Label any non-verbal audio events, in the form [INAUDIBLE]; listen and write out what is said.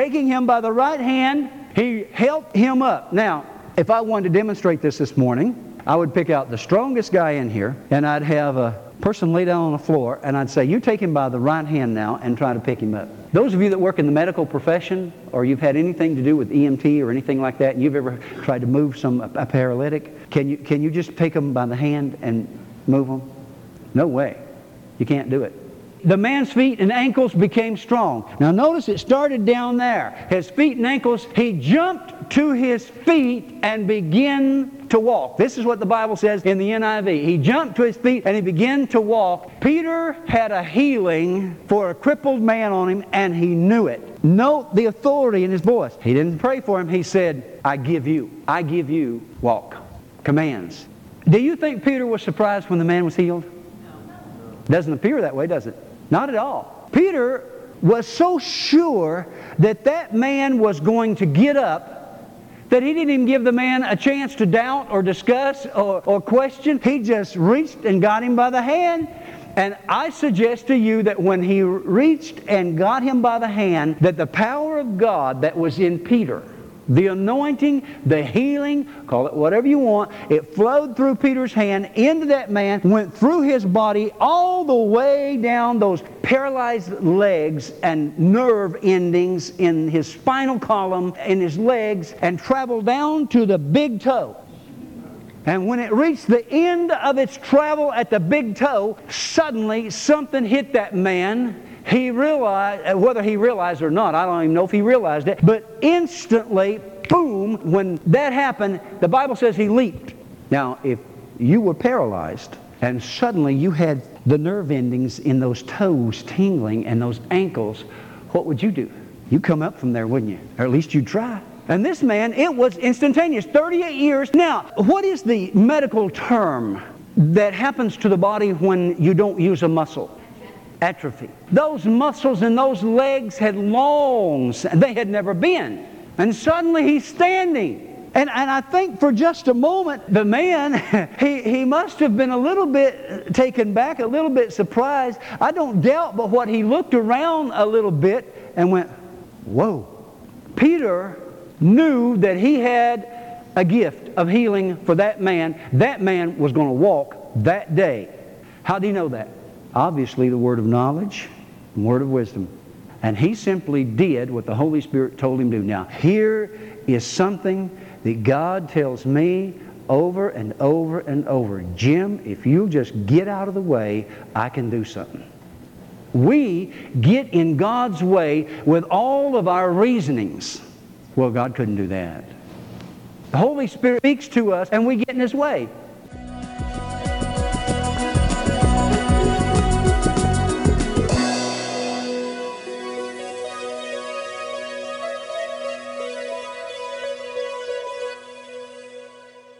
taking him by the right hand, he helped him up. Now, if I wanted to demonstrate this this morning, I would pick out the strongest guy in here, and I'd have a person lay down on the floor, and I'd say, You take him by the right hand now and try to pick him up. Those of you that work in the medical profession, or you've had anything to do with EMT or anything like that, and you've ever tried to move some a paralytic, can you, can you just pick them by the hand and move them? No way. You can't do it the man's feet and ankles became strong. Now notice it started down there. His feet and ankles, he jumped to his feet and began to walk. This is what the Bible says in the NIV. He jumped to his feet and he began to walk. Peter had a healing for a crippled man on him and he knew it. Note the authority in his voice. He didn't pray for him. He said, I give you, I give you walk. Commands. Do you think Peter was surprised when the man was healed? Doesn't appear that way, does it? Not at all. Peter was so sure that that man was going to get up that he didn't even give the man a chance to doubt or discuss or, or question. He just reached and got him by the hand. And I suggest to you that when he reached and got him by the hand, that the power of God that was in Peter the anointing, the healing, call it whatever you want, it flowed through Peter's hand into that man, went through his body all the way down those paralyzed legs and nerve endings in his spinal column, in his legs, and traveled down to the big toe. And when it reached the end of its travel at the big toe, suddenly something hit that man he realized, uh, whether he realized or not, I don't even know if he realized it, but instantly, boom, when that happened, the Bible says he leaped. Now, if you were paralyzed and suddenly you had the nerve endings in those toes tingling and those ankles, what would you do? You come up from there, wouldn't you? Or at least you'd try. And this man, it was instantaneous, 38 years. Now, what is the medical term that happens to the body when you don't use a muscle? Atrophy. Those muscles in those legs had long, they had never been. And suddenly he's standing. And, and I think for just a moment, the man, [LAUGHS] he, he must have been a little bit uh, taken back, a little bit surprised. I don't doubt but what he looked around a little bit and went, Whoa. Peter knew that he had a gift of healing for that man. That man was going to walk that day. How do you know that? Obviously the word of knowledge, the word of wisdom. And he simply did what the Holy Spirit told him to do. Now, here is something that God tells me over and over and over. Jim, if you'll just get out of the way, I can do something. We get in God's way with all of our reasonings. Well, God couldn't do that. The Holy Spirit speaks to us and we get in His way.